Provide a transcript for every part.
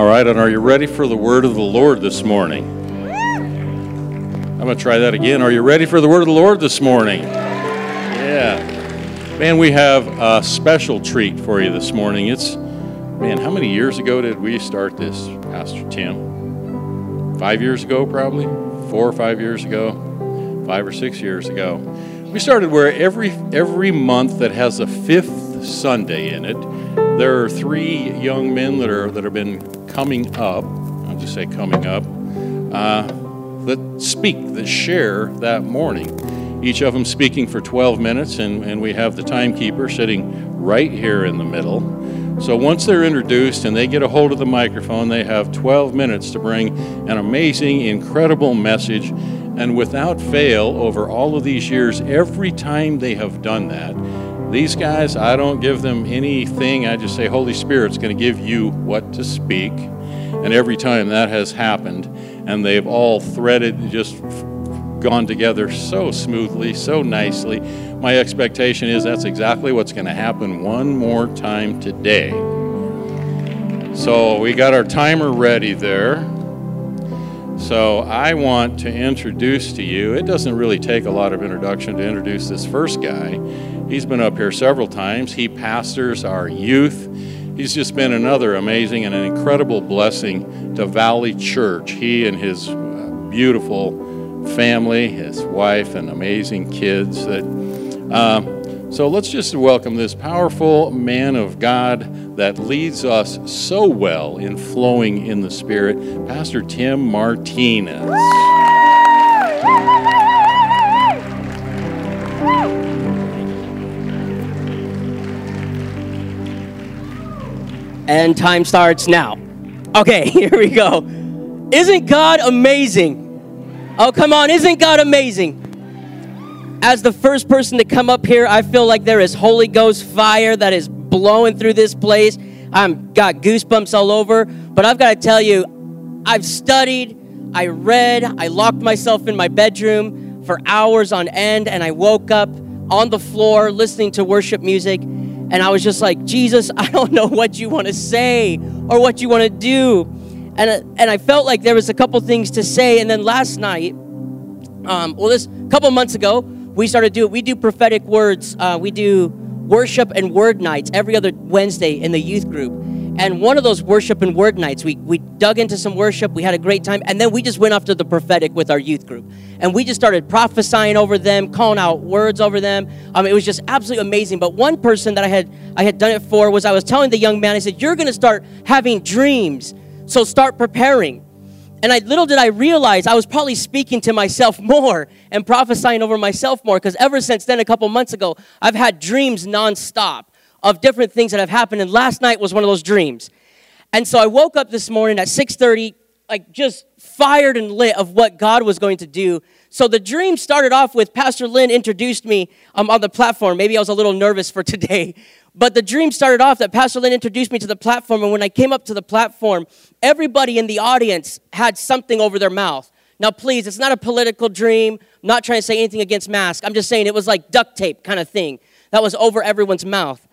All right, and are you ready for the word of the Lord this morning? I'm going to try that again. Are you ready for the word of the Lord this morning? Yeah. Man, we have a special treat for you this morning. It's, man, how many years ago did we start this, Pastor Tim? Five years ago, probably? Four or five years ago? Five or six years ago. We started where every, every month that has a fifth Sunday in it, there are three young men that are that have been coming up. I'll just say coming up. Uh, that speak, that share that morning. Each of them speaking for 12 minutes, and, and we have the timekeeper sitting right here in the middle. So once they're introduced and they get a hold of the microphone, they have 12 minutes to bring an amazing, incredible message. And without fail, over all of these years, every time they have done that, these guys, I don't give them anything. I just say, Holy Spirit's going to give you what to speak. And every time that has happened, and they've all threaded, just gone together so smoothly, so nicely. My expectation is that's exactly what's going to happen one more time today. So we got our timer ready there. So I want to introduce to you, it doesn't really take a lot of introduction to introduce this first guy. He's been up here several times. He pastors our youth. He's just been another amazing and an incredible blessing to Valley Church. He and his uh, beautiful family, his wife, and amazing kids. That, uh, so let's just welcome this powerful man of God that leads us so well in flowing in the Spirit, Pastor Tim Martinez. And time starts now. Okay, here we go. Isn't God amazing? Oh, come on, isn't God amazing? As the first person to come up here, I feel like there is Holy Ghost fire that is blowing through this place. I'm got goosebumps all over, but I've got to tell you, I've studied, I read, I locked myself in my bedroom for hours on end, and I woke up on the floor listening to worship music and I was just like, Jesus, I don't know what you want to say or what you want to do. And, and I felt like there was a couple things to say. And then last night, um, well, this couple months ago, we started doing, we do prophetic words. Uh, we do worship and word nights every other Wednesday in the youth group. And one of those worship and word nights, we, we dug into some worship, we had a great time, and then we just went off to the prophetic with our youth group. And we just started prophesying over them, calling out words over them. Um, it was just absolutely amazing. But one person that I had I had done it for was I was telling the young man, I said, You're gonna start having dreams, so start preparing. And I little did I realize I was probably speaking to myself more and prophesying over myself more because ever since then, a couple months ago, I've had dreams nonstop of different things that have happened. And last night was one of those dreams. And so I woke up this morning at 6:30, like just fired and lit of what God was going to do. So the dream started off with Pastor Lynn introduced me um, on the platform. Maybe I was a little nervous for today, but the dream started off that Pastor Lynn introduced me to the platform. And when I came up to the platform, everybody in the audience had something over their mouth. Now, please, it's not a political dream. I'm not trying to say anything against masks. I'm just saying it was like duct tape kind of thing that was over everyone's mouth.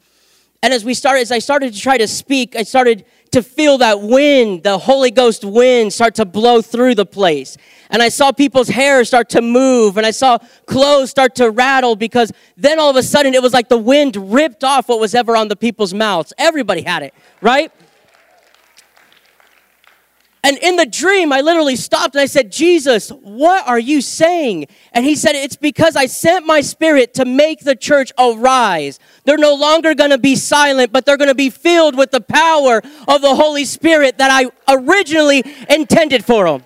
And as we started, as I started to try to speak, I started to feel that wind, the Holy Ghost wind start to blow through the place. And I saw people's hair start to move and I saw clothes start to rattle because then all of a sudden it was like the wind ripped off what was ever on the people's mouths. Everybody had it, right? And in the dream, I literally stopped and I said, Jesus, what are you saying? And he said, It's because I sent my spirit to make the church arise. They're no longer going to be silent, but they're going to be filled with the power of the Holy Spirit that I originally intended for them.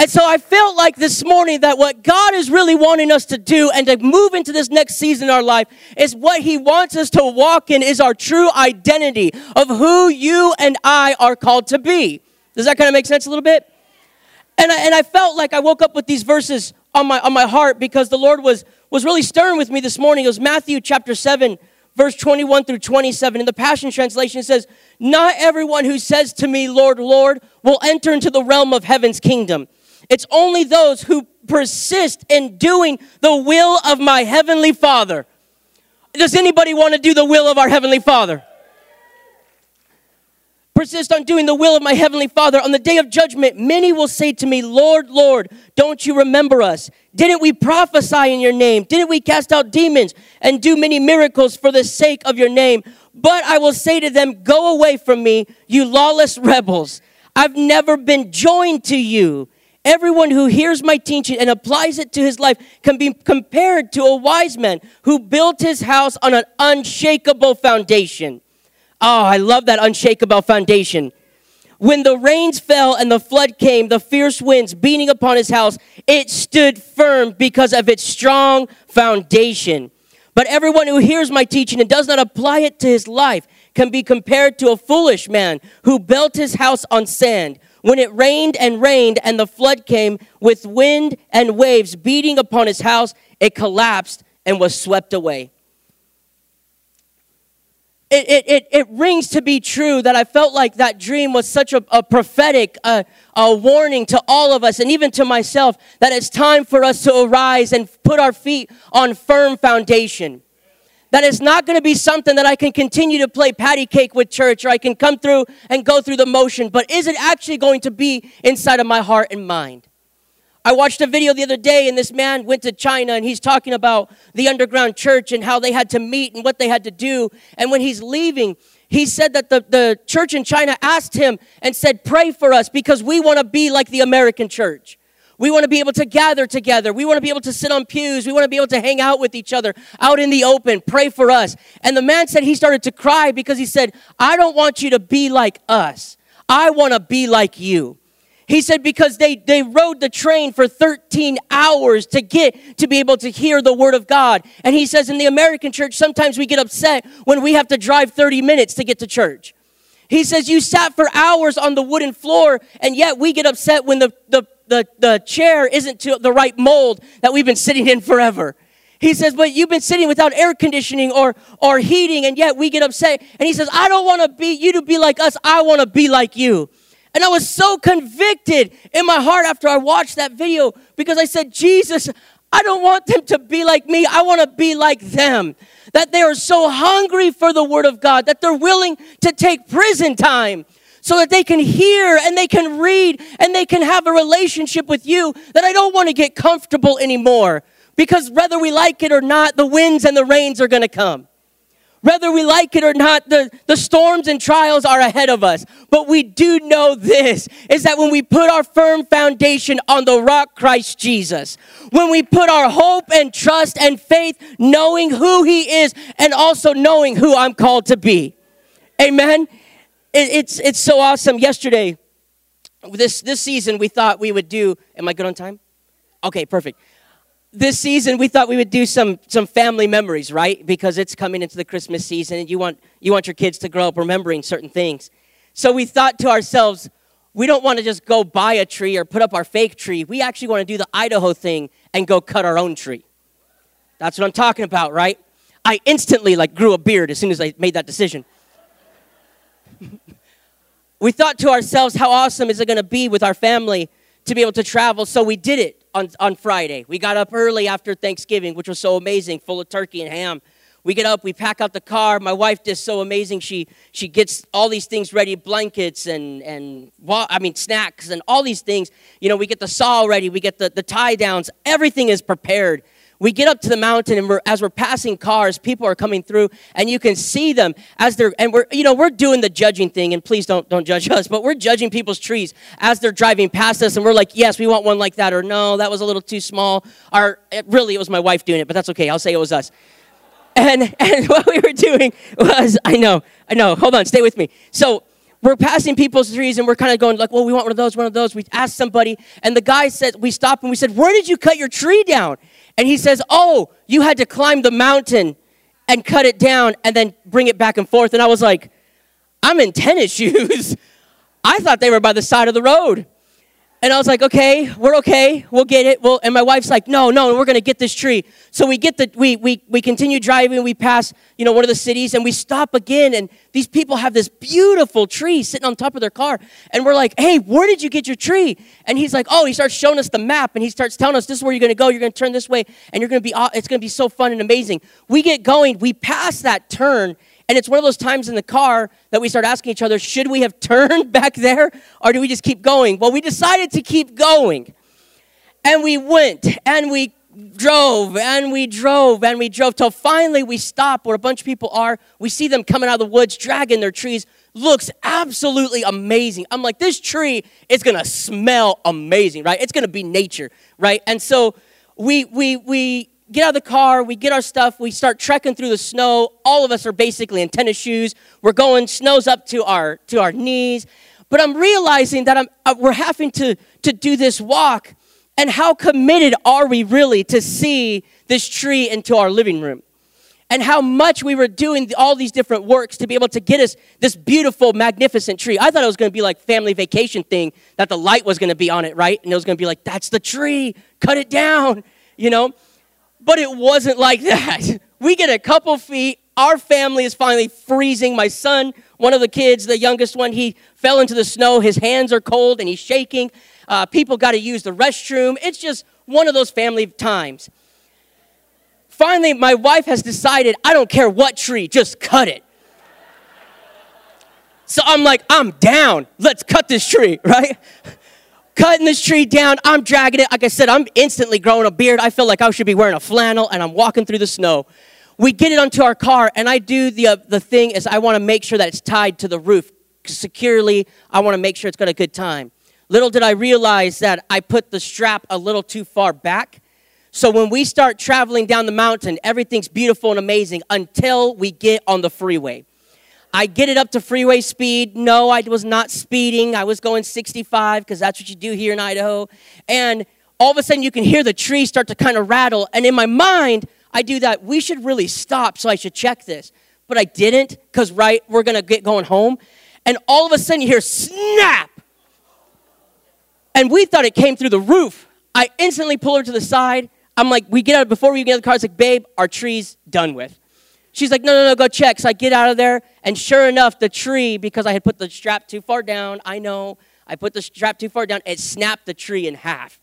And so I felt like this morning that what God is really wanting us to do and to move into this next season in our life is what He wants us to walk in is our true identity of who you and I are called to be. Does that kind of make sense a little bit? And I, and I felt like I woke up with these verses on my, on my heart because the Lord was, was really stirring with me this morning. It was Matthew chapter 7, verse 21 through 27. In the Passion Translation, it says, Not everyone who says to me, Lord, Lord, will enter into the realm of heaven's kingdom. It's only those who persist in doing the will of my heavenly Father. Does anybody want to do the will of our heavenly Father? Persist on doing the will of my heavenly Father, on the day of judgment, many will say to me, Lord, Lord, don't you remember us? Didn't we prophesy in your name? Didn't we cast out demons and do many miracles for the sake of your name? But I will say to them, Go away from me, you lawless rebels. I've never been joined to you. Everyone who hears my teaching and applies it to his life can be compared to a wise man who built his house on an unshakable foundation. Oh, I love that unshakable foundation. When the rains fell and the flood came, the fierce winds beating upon his house, it stood firm because of its strong foundation. But everyone who hears my teaching and does not apply it to his life can be compared to a foolish man who built his house on sand. When it rained and rained and the flood came with wind and waves beating upon his house, it collapsed and was swept away it, it, it, it, rings to be true that I felt like that dream was such a, a prophetic uh, a warning to all of us and even to myself that it's time for us to arise and put our feet on firm foundation. That it's not going to be something that I can continue to play patty cake with church or I can come through and go through the motion, but is it actually going to be inside of my heart and mind? I watched a video the other day, and this man went to China and he's talking about the underground church and how they had to meet and what they had to do. And when he's leaving, he said that the, the church in China asked him and said, Pray for us because we want to be like the American church. We want to be able to gather together. We want to be able to sit on pews. We want to be able to hang out with each other out in the open. Pray for us. And the man said he started to cry because he said, I don't want you to be like us. I want to be like you. He said because they, they rode the train for 13 hours to get to be able to hear the word of God. And he says in the American church, sometimes we get upset when we have to drive 30 minutes to get to church. He says you sat for hours on the wooden floor, and yet we get upset when the, the, the, the chair isn't to the right mold that we've been sitting in forever. He says, but you've been sitting without air conditioning or, or heating, and yet we get upset. And he says, I don't want to be you to be like us. I want to be like you. And I was so convicted in my heart after I watched that video because I said, Jesus, I don't want them to be like me. I want to be like them. That they are so hungry for the Word of God that they're willing to take prison time so that they can hear and they can read and they can have a relationship with you. That I don't want to get comfortable anymore because whether we like it or not, the winds and the rains are going to come. Whether we like it or not, the, the storms and trials are ahead of us. But we do know this is that when we put our firm foundation on the rock Christ Jesus, when we put our hope and trust and faith, knowing who He is and also knowing who I'm called to be. Amen. It, it's, it's so awesome. Yesterday, this, this season, we thought we would do. Am I good on time? Okay, perfect this season we thought we would do some some family memories right? Because it's coming into the christmas season and you want you want your kids to grow up remembering certain things. So we thought to ourselves we don't want to just go buy a tree or put up our fake tree. We actually want to do the idaho thing and go cut our own tree. That's what i'm talking about right? I instantly like grew a beard as soon as i made that decision. We thought to ourselves how awesome is it going to be with our family to be able to travel? So we did it on, on Friday. We got up early after Thanksgiving, which was so amazing, full of turkey and ham. We get up, we pack out the car. My wife does so amazing. She she gets all these things ready, blankets and and I mean snacks and all these things. You know, we get the saw ready, we get the, the tie downs, everything is prepared we get up to the mountain and we're, as we're passing cars people are coming through and you can see them as they're and we're you know we're doing the judging thing and please don't don't judge us but we're judging people's trees as they're driving past us and we're like yes we want one like that or no that was a little too small or it, really it was my wife doing it but that's okay i'll say it was us and and what we were doing was i know i know hold on stay with me so we're passing people's trees and we're kind of going like, well, we want one of those, one of those. We asked somebody, and the guy said, we stopped and we said, where did you cut your tree down? And he says, Oh, you had to climb the mountain and cut it down and then bring it back and forth. And I was like, I'm in tennis shoes. I thought they were by the side of the road. And I was like, okay, we're okay. We'll get it. Well, and my wife's like, no, no, we're going to get this tree. So we get the, we, we, we continue driving. We pass, you know, one of the cities and we stop again. And these people have this beautiful tree sitting on top of their car. And we're like, hey, where did you get your tree? And he's like, oh, he starts showing us the map and he starts telling us this is where you're going to go. You're going to turn this way and you're going to be, it's going to be so fun and amazing. We get going. We pass that turn And it's one of those times in the car that we start asking each other, should we have turned back there or do we just keep going? Well, we decided to keep going. And we went and we drove and we drove and we drove till finally we stop where a bunch of people are. We see them coming out of the woods, dragging their trees. Looks absolutely amazing. I'm like, this tree is gonna smell amazing, right? It's gonna be nature, right? And so we we we get out of the car, we get our stuff, we start trekking through the snow. All of us are basically in tennis shoes. We're going, snow's up to our to our knees. But I'm realizing that I'm, uh, we're having to, to do this walk and how committed are we really to see this tree into our living room? And how much we were doing all these different works to be able to get us this beautiful, magnificent tree. I thought it was to be like family vacation thing that the light was to be on it, right? And it was to be like, that's the tree, cut it down, you know? But it wasn't like that. We get a couple feet, our family is finally freezing. My son, one of the kids, the youngest one, he fell into the snow. His hands are cold and he's shaking. Uh, people got to use the restroom. It's just one of those family times. Finally, my wife has decided I don't care what tree, just cut it. So I'm like, I'm down. Let's cut this tree, right? Cutting this tree down, I'm dragging it. Like I said, I'm instantly growing a beard. I feel like I should be wearing a flannel and I'm walking through the snow. We get it onto our car, and I do the, uh, the thing is I want to make sure that it's tied to the roof securely. I want to make sure it's got a good time. Little did I realize that I put the strap a little too far back. So when we start traveling down the mountain, everything's beautiful and amazing until we get on the freeway. I get it up to freeway speed. No, I was not speeding. I was going 65 because that's what you do here in Idaho. And all of a sudden, you can hear the tree start to kind of rattle. And in my mind, I do that. We should really stop, so I should check this. But I didn't because, right, we're going to get going home. And all of a sudden, you hear snap and we thought it came through the roof. I instantly pull her to the side. I'm like, we get out before we get out of the car. It's like, babe, our tree's done with. She's like, no, no, no, go check. So I get out of there, and sure enough, the tree, because I had put the strap too far down, I know, I put the strap too far down, it snapped the tree in half.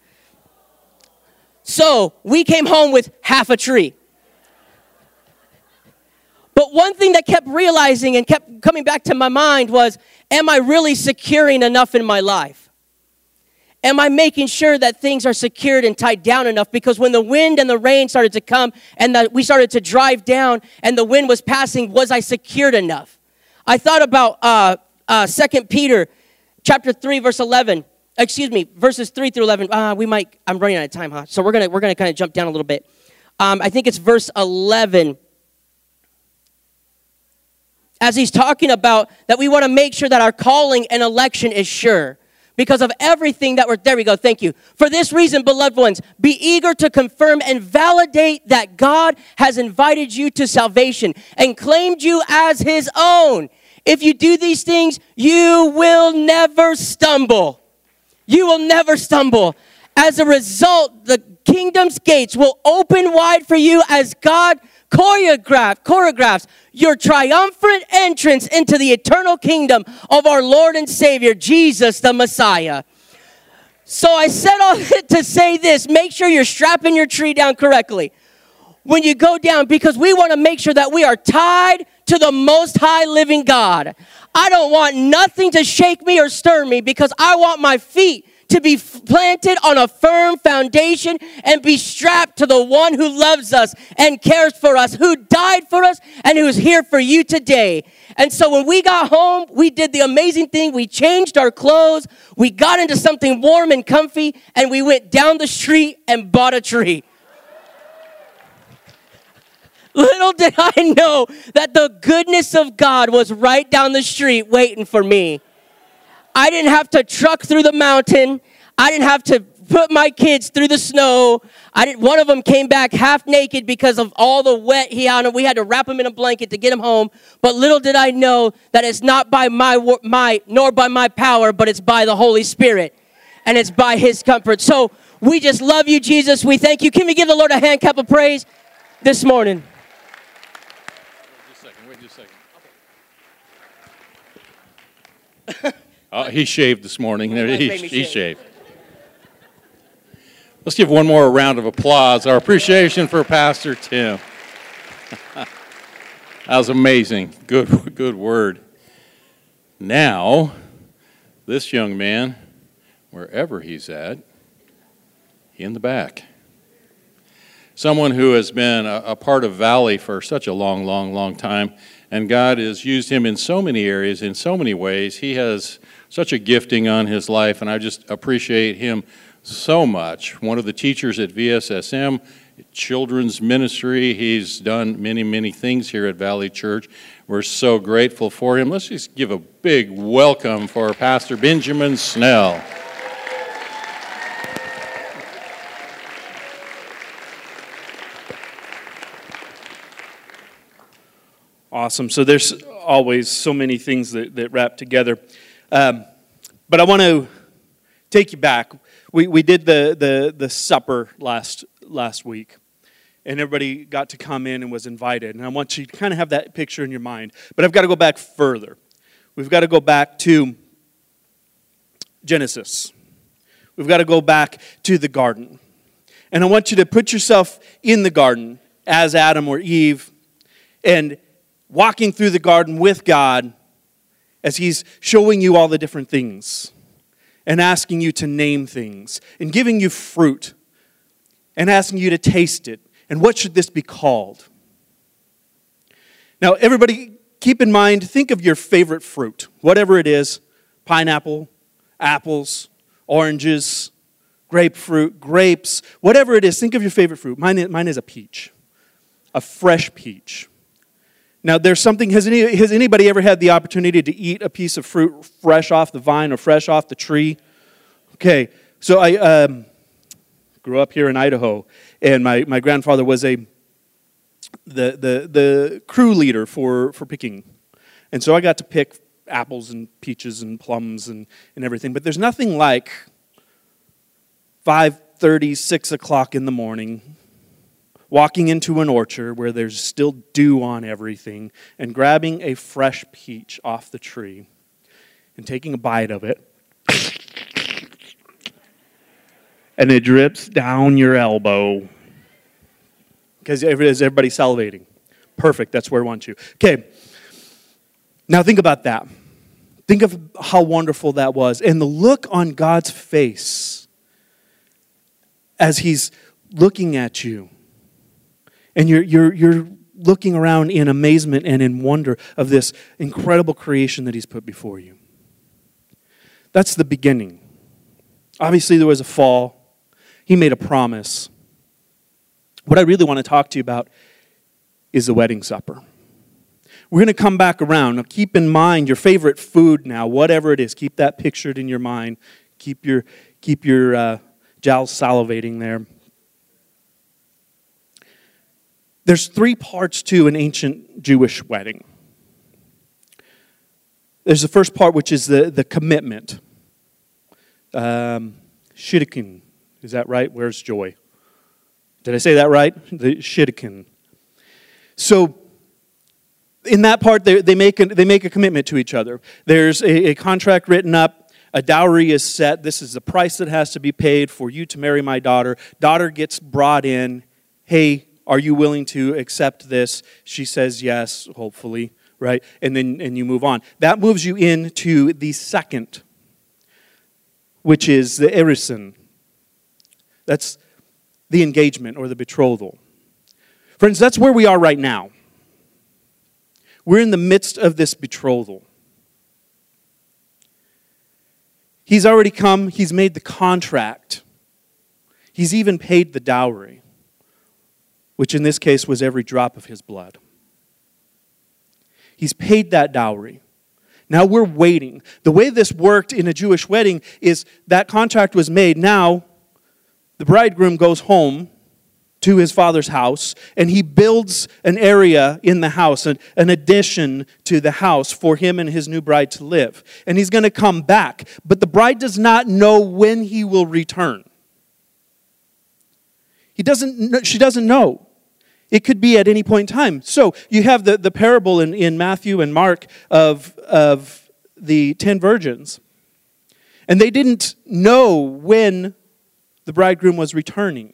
So we came home with half a tree. But one thing that kept realizing and kept coming back to my mind was, am I really securing enough in my life? Am I making sure that things are secured and tied down enough? Because when the wind and the rain started to come and that we started to drive down and the wind was passing, was I secured enough? I thought about uh, uh, 2 Peter chapter 3, verse 11. Excuse me, verses 3 through 11. Uh, we might, I'm running out of time, huh? So we're going to we're gonna kind of jump down a little bit. Um, I think it's verse 11 as he's talking about that we want to make sure that our calling and election is sure because of everything that we're there we go thank you. For this reason beloved ones be eager to confirm and validate that god has invited you to salvation and claimed you as his own. If you do these things you will never stumble. You will never stumble. As a result the kingdom's gates will open wide for you as god choreograph, choreographs your triumphant entrance into the eternal kingdom of our Lord and Savior, Jesus the Messiah. So I said all that to say this make sure you're strapping your tree down correctly when you go down because we want to make sure that we are tied to the most high living God. I don't want nothing to shake me or stir me because I want my feet to be planted on a firm foundation and be strapped to the one who loves us and cares for us, who died for us and who is here for you today. And so when we got home, we did the amazing thing. We changed our clothes, we got into something warm and comfy, and we went down the street and bought a tree. Little did I know that the goodness of God was right down the street waiting for me. I didn't have to truck through the mountain. I didn't have to put my kids through the snow. I didn't, one of them came back half naked because of all the wet he had. We had to wrap him in a blanket to get him home. But little did I know that it's not by my might nor by my power, but it's by the Holy Spirit, and it's by His comfort. So we just love you, Jesus. We thank you. Can we give the Lord a hand clap of praise this morning? Wait just a second. Wait just a second. Uh, he shaved this morning. He, he shaved. Let's give one more round of applause. Our appreciation for Pastor Tim. That was amazing. Good, good word. Now, this young man, wherever he's at, in the back. Someone who has been a, a, part of Valley for such a long, long, long time, and God has used him in so many areas, in so many ways. He has such a gifting on his life, and I just appreciate him so much. One of the teachers at VSSM, children's ministry, he's done many, many things here at Valley Church. We're so grateful for him. Let's just give a big welcome for Pastor Benjamin Snell. Awesome. So there's always so many things that, that wrap together. Um, but I want to take you back. We, we did the, the, the supper last, last week, and everybody got to come in and was invited. And I want you to kind of have that picture in your mind. But I've got to go back further. We've got to go back to Genesis. We've got to go back to the garden. And I want you to put yourself in the garden as Adam or Eve and walking through the garden with God as He's showing you all the different things and asking you to name things and giving you fruit and asking you to taste it. And what should this be called? Now, everybody, keep in mind, think of your favorite fruit, whatever it is pineapple, apples, oranges, grapefruit, grapes, whatever it is, think of your favorite fruit. Mine is, mine is a peach, a fresh peach. Now, there's something, has, any, has anybody ever had the opportunity to eat a piece of fruit fresh off the vine or fresh off the tree? Okay, so I um, grew up here in Idaho, and my, my grandfather was a the, the, the crew leader for, for picking. And so I got to pick apples and peaches and plums and, and everything. But there's nothing like 5.30, 6 o'clock in the morning walking into an orchard where there's still dew on everything and grabbing a fresh peach off the tree and taking a bite of it. And it drips down your elbow. Because everybody's salivating. Perfect, that's where I want you. Okay, now think about that. Think of how wonderful that was. And the look on God's face as He's looking at you and you're, you're, you're looking around in amazement and in wonder of this incredible creation that He's put before you. That's the beginning. Obviously, there was a fall. He made a promise. What I really want to talk to you about is the wedding supper. We're going to come back around. Now, keep in mind your favorite food now, whatever it is. Keep that pictured in your mind. Keep your, keep your uh, jowls salivating there. There's three parts to an ancient Jewish wedding. There's the first part, which is the, the commitment. Um. Is that right? Where's joy? Did I say that right? The shidduchin. So, in that part, they, they, make, a, they make a commitment to each other. There's a, a contract written up. A dowry is set. This is the price that has to be paid for you to marry my daughter. Daughter gets brought in. Hey, are you willing to accept this? She says yes, hopefully, right? And then and you move on. That moves you into the second, which is the erusin. That's the engagement or the betrothal. Friends, that's where we are right now. We're in the midst of this betrothal. He's already come, he's made the contract, he's even paid the dowry which in this case was every drop of his blood. He's paid that dowry. Now we're waiting. The way this worked in a Jewish wedding is that contract was made. Now the bridegroom goes home to his father's house and he builds an area in the house, an, an addition to the house for him and his new bride to live. And he's going to come back. But the bride does not know when he will return. He doesn't, she doesn't know. It could be at any point in time. So you have the, the parable in, in Matthew and Mark of, of the ten virgins. And they didn't know when the bridegroom was returning.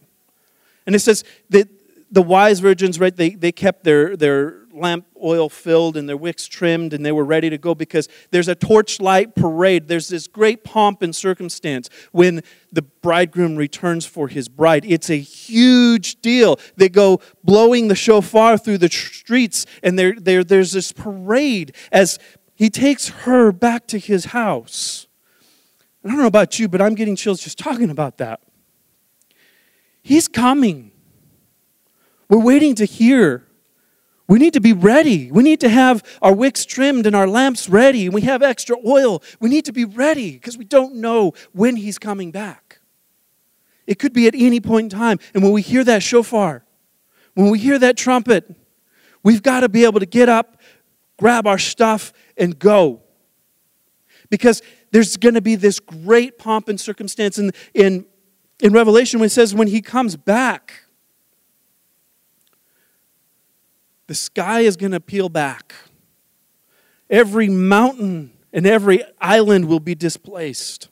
And it says that the wise virgins, right, they, they kept their, their lamp oil filled and their wicks trimmed and they were ready to go because there's a torchlight parade. There's this great pomp and circumstance when the bridegroom returns for his bride. It's a huge deal. They go blowing the shofar through the streets and there, there, there's this parade as he takes her back to his house. I don't know about you, but I'm getting chills just talking about that. He's coming. We're waiting to hear. We need to be ready. We need to have our wicks trimmed and our lamps ready. We have extra oil. We need to be ready because we don't know when He's coming back. It could be at any point in time. And when we hear that shofar, when we hear that trumpet, we've got to be able to get up, grab our stuff, and go. Because there's going to be this great pomp and circumstance in, in, in Revelation when it says, when he comes back, the sky is going to peel back. Every mountain and every island will be displaced.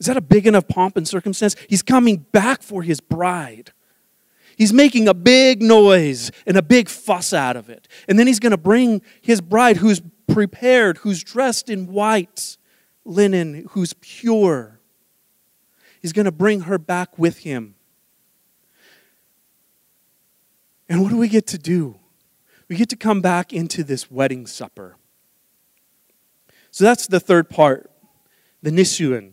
Is that a big enough pomp and circumstance? He's coming back for his bride. He's making a big noise and a big fuss out of it. And then he's going to bring his bride, who's prepared, who's dressed in white linen, who's pure. He's going to bring her back with him. And what do we get to do? We get to come back into this wedding supper. So that's the third part, the nisuin,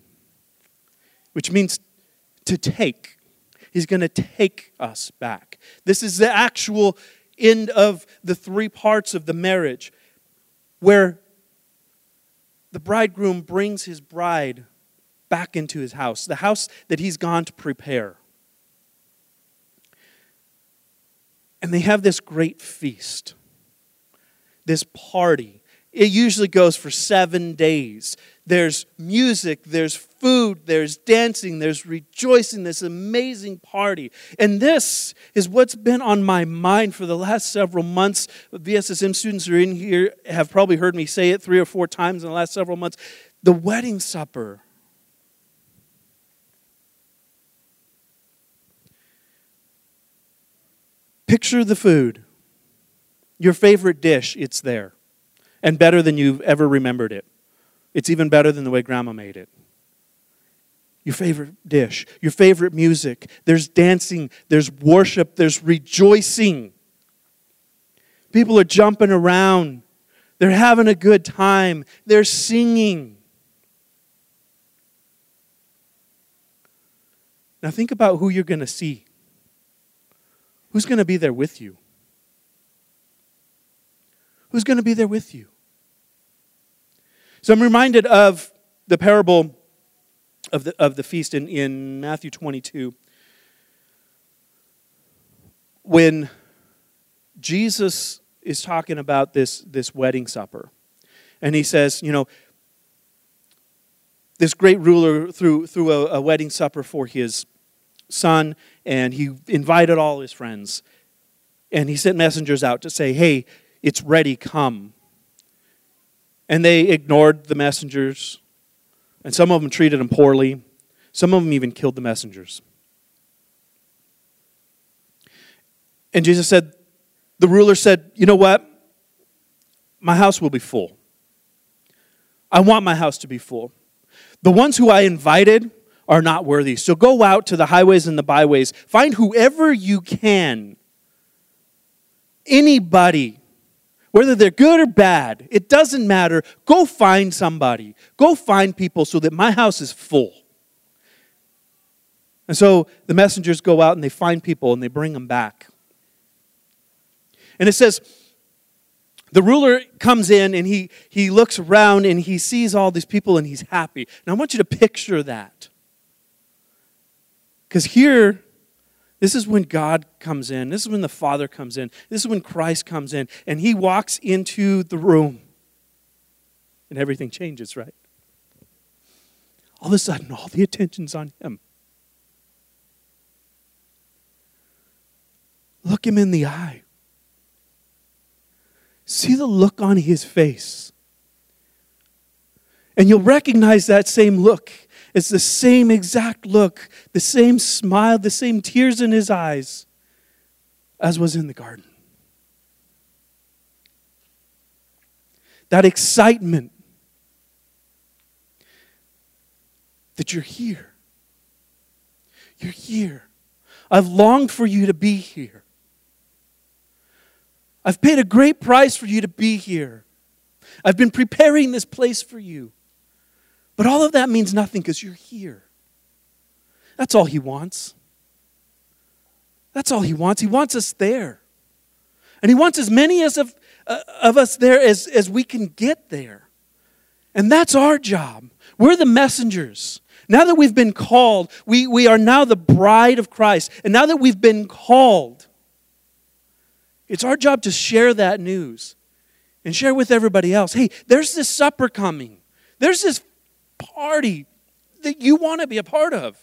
which means to take. He's going to take us back. This is the actual end of the three parts of the marriage where the bridegroom brings his bride back into his house, the house that he's gone to prepare. And they have this great feast, this party. It usually goes for seven days. There's music, there's food, there's dancing, there's rejoicing, this amazing party. And this is what's been on my mind for the last several months. VSSM students who are in here have probably heard me say it three or four times in the last several months. The wedding supper. Picture the food. Your favorite dish, it's there. And better than you've ever remembered it. It's even better than the way grandma made it. Your favorite dish, your favorite music. There's dancing, there's worship, there's rejoicing. People are jumping around. They're having a good time. They're singing. Now, think about who you're going to see. Who's going to be there with you? Who's going to be there with you? So I'm reminded of the parable of the, of the feast in, in Matthew 22 when Jesus is talking about this, this wedding supper. And he says, you know, this great ruler threw, threw a, a wedding supper for his son, and he invited all his friends. And he sent messengers out to say, hey, it's ready, come. And they ignored the messengers, and some of them treated them poorly. Some of them even killed the messengers. And Jesus said, the ruler said, You know what? My house will be full. I want my house to be full. The ones who I invited are not worthy. So go out to the highways and the byways. Find whoever you can. Anybody whether they're good or bad, it doesn't matter. Go find somebody. Go find people so that my house is full. And so the messengers go out and they find people and they bring them back. And it says, the ruler comes in and he, he looks around and he sees all these people and he's happy. Now I want you to picture that. Because here, this is when God comes in. This is when the Father comes in. This is when Christ comes in. And he walks into the room. And everything changes, right? All of a sudden, all the attention's on him. Look him in the eye. See the look on his face. And you'll recognize that same look it's the same exact look, the same smile, the same tears in his eyes as was in the garden. That excitement that you're here. You're here. I've longed for you to be here. I've paid a great price for you to be here. I've been preparing this place for you. But all of that means nothing because you're here. That's all He wants. That's all He wants. He wants us there. And He wants as many as of, uh, of us there as, as we can get there. And that's our job. We're the messengers. Now that we've been called, we, we are now the bride of Christ. And now that we've been called, it's our job to share that news and share with everybody else. Hey, there's this supper coming. There's this party that you want to be a part of.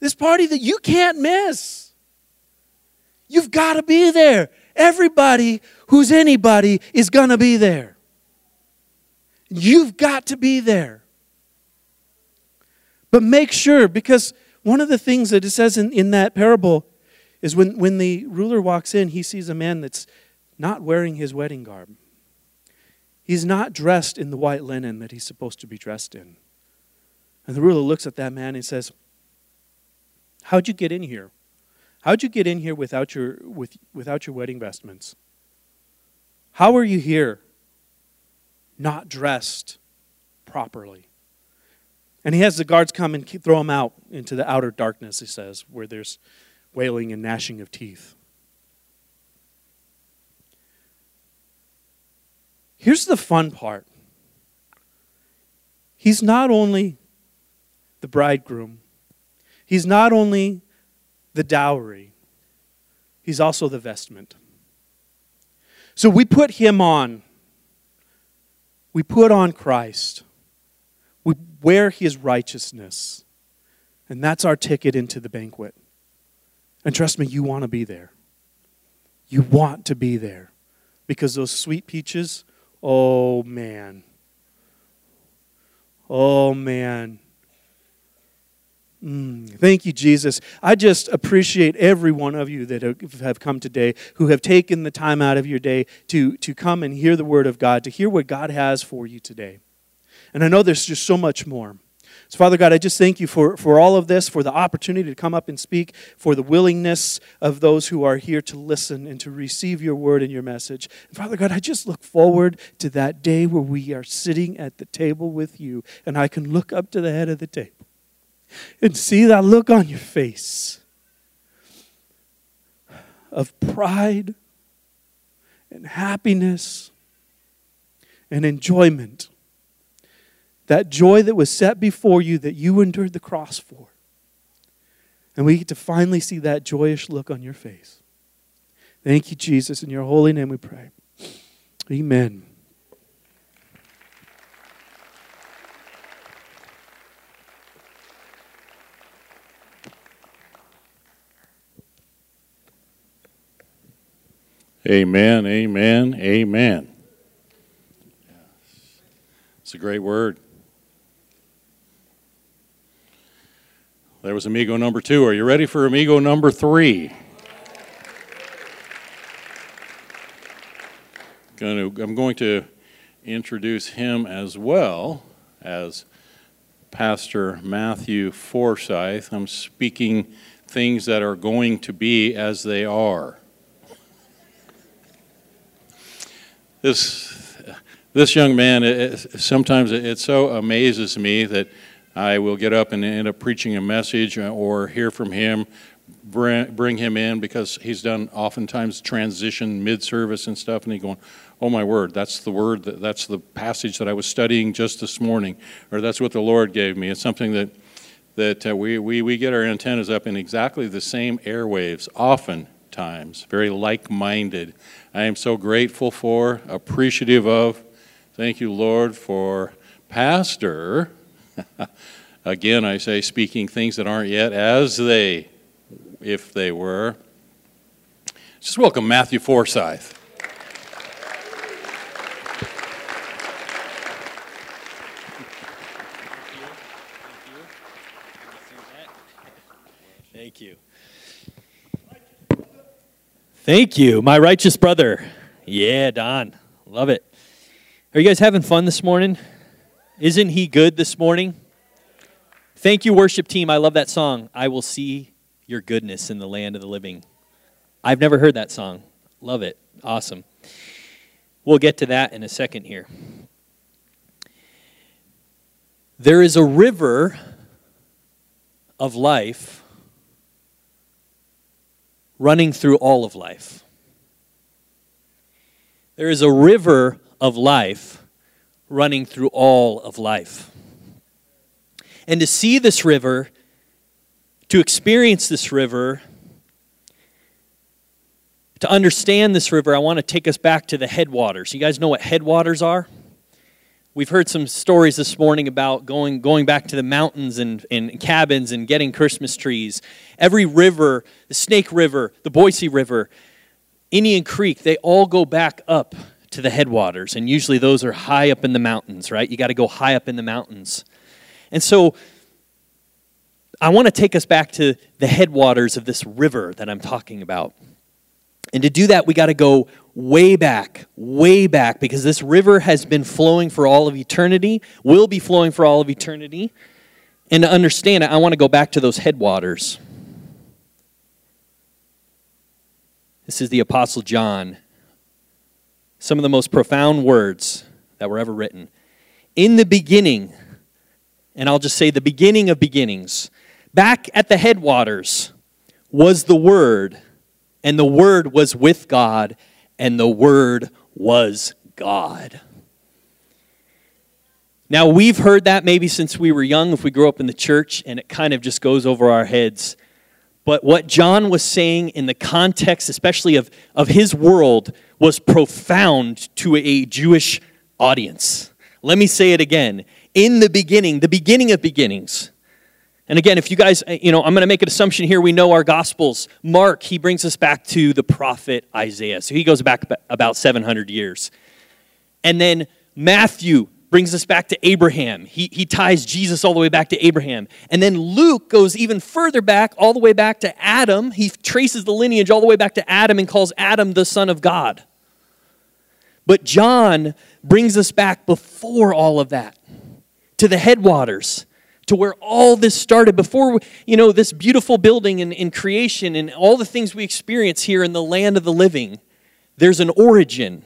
This party that you can't miss. You've got to be there. Everybody who's anybody is going to be there. You've got to be there. But make sure, because one of the things that it says in, in that parable is when, when the ruler walks in, he sees a man that's not wearing his wedding garb. He's not dressed in the white linen that he's supposed to be dressed in. And the ruler looks at that man and says, How'd you get in here? How'd you get in here without your, with, without your wedding vestments? How are you here not dressed properly? And he has the guards come and throw him out into the outer darkness, he says, where there's wailing and gnashing of teeth. Here's the fun part He's not only the bridegroom, he's not only the dowry, he's also the vestment. So we put him on. We put on Christ. We wear his righteousness. And that's our ticket into the banquet. And trust me, you want to be there. You want to be there. Because those sweet peaches Oh, man. Oh, man. Mm, thank you, Jesus. I just appreciate every one of you that have come today, who have taken the time out of your day to, to come and hear the Word of God, to hear what God has for you today. And I know there's just so much more. So, Father God, I just thank you for, for all of this, for the opportunity to come up and speak, for the willingness of those who are here to listen and to receive your word and your message. And Father God, I just look forward to that day where we are sitting at the table with you and I can look up to the head of the table and see that look on your face of pride and happiness and enjoyment that joy that was set before you that you endured the cross for. And we get to finally see that joyous look on your face. Thank you, Jesus. In your holy name we pray. Amen. Amen, amen, amen. It's a great word. That was amigo number two. Are you ready for amigo number three? I'm going to introduce him as well as Pastor Matthew Forsyth. I'm speaking things that are going to be as they are. This, this young man, it, sometimes it so amazes me that I will get up and end up preaching a message uh, or hear from him, bring, him in because he's done oftentimes transition mid service and stuff, and he going, Oh my word, that's the word, that, that's the passage that I was studying just this morning, or that's what the Lord gave me. It's something that, that uh, we, we, we get our antennas up in exactly the same airwaves, oftentimes, very like minded. I am so grateful for, appreciative of. Thank you, Lord, for Pastor Again, I say speaking things that aren't yet as they, if they were. Just welcome Matthew Forsyth. Thank you. Thank you, my righteous brother. Yeah, Don. Love it. Are you guys having fun this morning? Isn't he good this morning? Thank you, worship team. I love that song. I will see your goodness in the land of the living. I've never heard that song. Love it. Awesome. We'll get to that in a second here. There is a river of life running through all of life. There is a river of life running through all of life. And to see this river, to experience this river, to understand this river, I want to take us back to the headwaters. You guys know what headwaters are? We've heard some stories this morning about going, going back to the mountains and, and cabins and getting Christmas trees. Every river, the Snake River, the Boise River, Indian Creek, they all go back up to the headwaters. And usually those are high up in the mountains, right? You got to go high up in the mountains. And so I want to take us back to the headwaters of this river that I'm talking about. And to do that, we got to go way back, way back, because this river has been flowing for all of eternity, will be flowing for all of eternity. And to understand it, I want to go back to those headwaters. This is the Apostle John. Some of the most profound words that were ever written. In the beginning, and I'll just say the beginning of beginnings, back at the headwaters was the Word and the Word was with God, and the Word was God. Now, we've heard that maybe since we were young, if we grew up in the church, and it kind of just goes over our heads. But what John was saying in the context, especially of, of his world, was profound to a Jewish audience. Let me say it again. In the beginning, the beginning of beginnings, and again, if you guys, uh, you know, I'm going to make an assumption here. We know our Gospels. Mark, he brings us back to the prophet Isaiah. So he goes back about 700 years. And then Matthew brings us back to Abraham. He, he ties Jesus all the way back to Abraham. And then Luke goes even further back, all the way back to Adam. He traces the lineage all the way back to Adam and calls Adam the Son of God. But John brings us back before all of that to the headwaters to where all this started before you know this beautiful building and, and creation and all the things we experience here in the land of the living there's an origin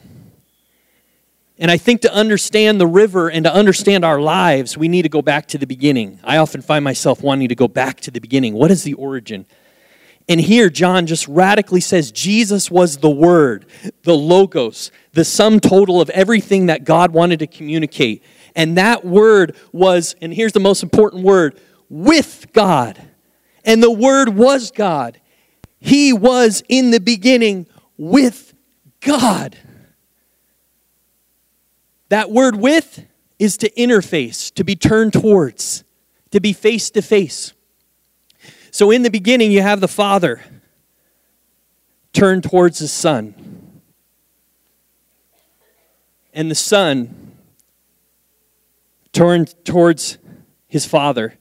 and i think to understand the river and to understand our lives we need to go back to the beginning i often find myself wanting to go back to the beginning what is the origin and here john just radically says jesus was the word the logos the sum total of everything that god wanted to communicate and that word was, and here's the most important word, with God. And the word was God. He was in the beginning with God. That word with is to interface, to be turned towards, to be face to face. So in the beginning, you have the Father turned towards the Son. And the Son turned towards his Father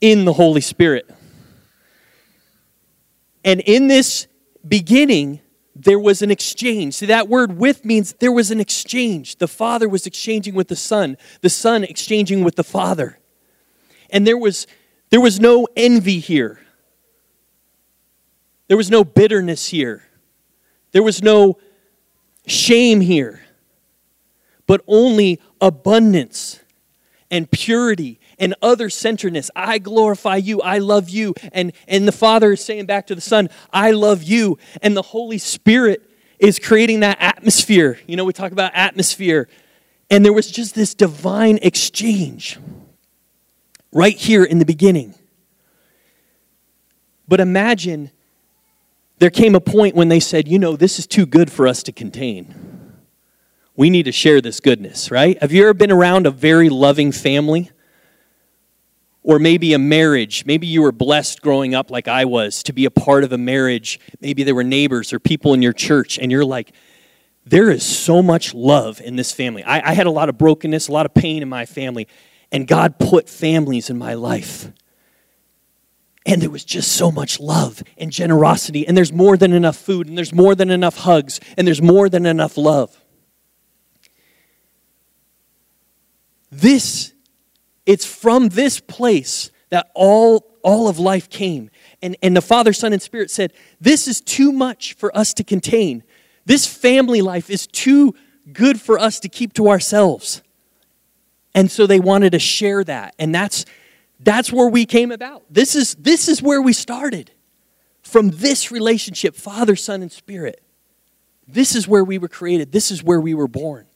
in the Holy Spirit. And in this beginning, there was an exchange. See, that word with means there was an exchange. The Father was exchanging with the Son, the Son exchanging with the Father. And there was, there was no envy here, there was no bitterness here, there was no shame here, but only abundance and purity and other centeredness. I glorify you. I love you. And, and the Father is saying back to the Son, I love you. And the Holy Spirit is creating that atmosphere. You know, we talk about atmosphere. And there was just this divine exchange right here in the beginning. But imagine there came a point when they said, you know, this is too good for us to contain we need to share this goodness, right? Have you ever been around a very loving family? Or maybe a marriage. Maybe you were blessed growing up like I was to be a part of a marriage. Maybe there were neighbors or people in your church, and you're like, there is so much love in this family. I, I had a lot of brokenness, a lot of pain in my family, and God put families in my life. And there was just so much love and generosity, and there's more than enough food, and there's more than enough hugs, and there's more than enough love. This, it's from this place that all, all of life came. And, and the Father, Son, and Spirit said, This is too much for us to contain. This family life is too good for us to keep to ourselves. And so they wanted to share that. And that's, that's where we came about. This is, this is where we started. From this relationship, Father, Son, and Spirit. This is where we were created. This is where we were born.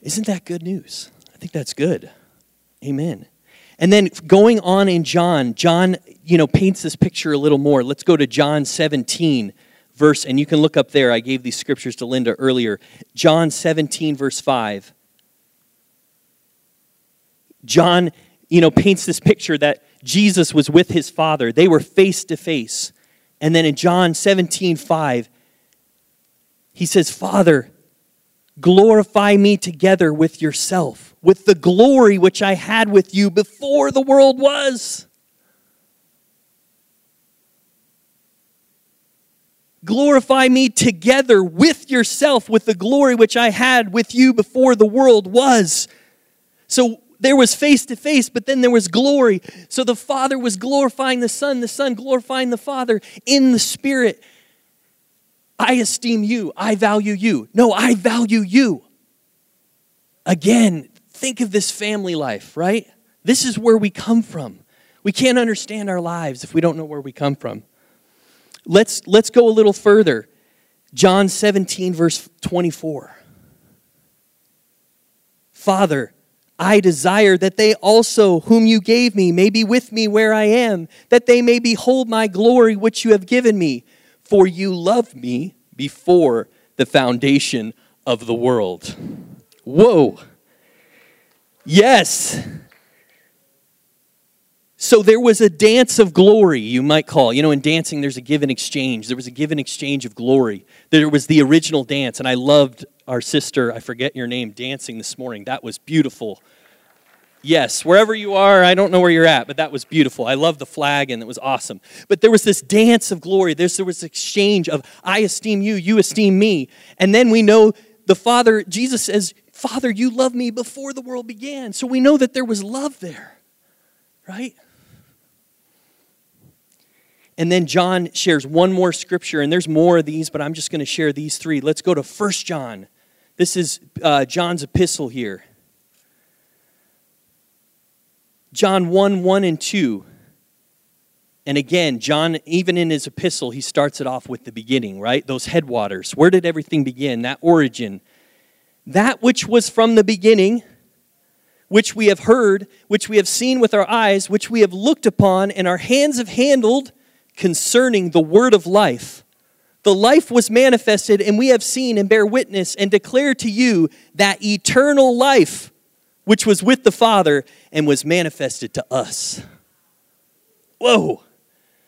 Isn't that good news? I think that's good. Amen. And then going on in John, John, you know, paints this picture a little more. Let's go to John 17, verse, and you can look up there. I gave these scriptures to Linda earlier. John 17, verse 5. John, you know, paints this picture that Jesus was with his Father. They were face to face. And then in John 17, 5, he says, Father, glorify me together with yourself, with the glory which I had with you before the world was. Glorify me together with yourself, with the glory which I had with you before the world was. So there was face to face, but then there was glory. So the Father was glorifying the Son, the Son glorifying the Father in the Spirit. I esteem you. I value you. No, I value you. Again, think of this family life, right? This is where we come from. We can't understand our lives if we don't know where we come from. Let's, let's go a little further. John 17, verse 24. Father, I desire that they also, whom you gave me, may be with me where I am, that they may behold my glory which you have given me. For you loved me before the foundation of the world. Whoa. Yes. So there was a dance of glory, you might call. You know, in dancing, there's a give and exchange. There was a give and exchange of glory. There was the original dance, and I loved our sister, I forget your name, dancing this morning. That was beautiful. Yes, wherever you are, I don't know where you're at, but that was beautiful. I love the flag and it was awesome. But there was this dance of glory. There's, there was exchange of I esteem you, you esteem me. And then we know the Father, Jesus says, Father, you love me before the world began. So we know that there was love there, right? And then John shares one more scripture, and there's more of these, but I'm just going to share these three. Let's go to First John. This is uh, John's epistle here. John 1 1 and 2. And again, John, even in his epistle, he starts it off with the beginning, right? Those headwaters. Where did everything begin? That origin. That which was from the beginning, which we have heard, which we have seen with our eyes, which we have looked upon, and our hands have handled concerning the word of life. The life was manifested, and we have seen and bear witness and declare to you that eternal life which was with the Father and was manifested to us. Whoa.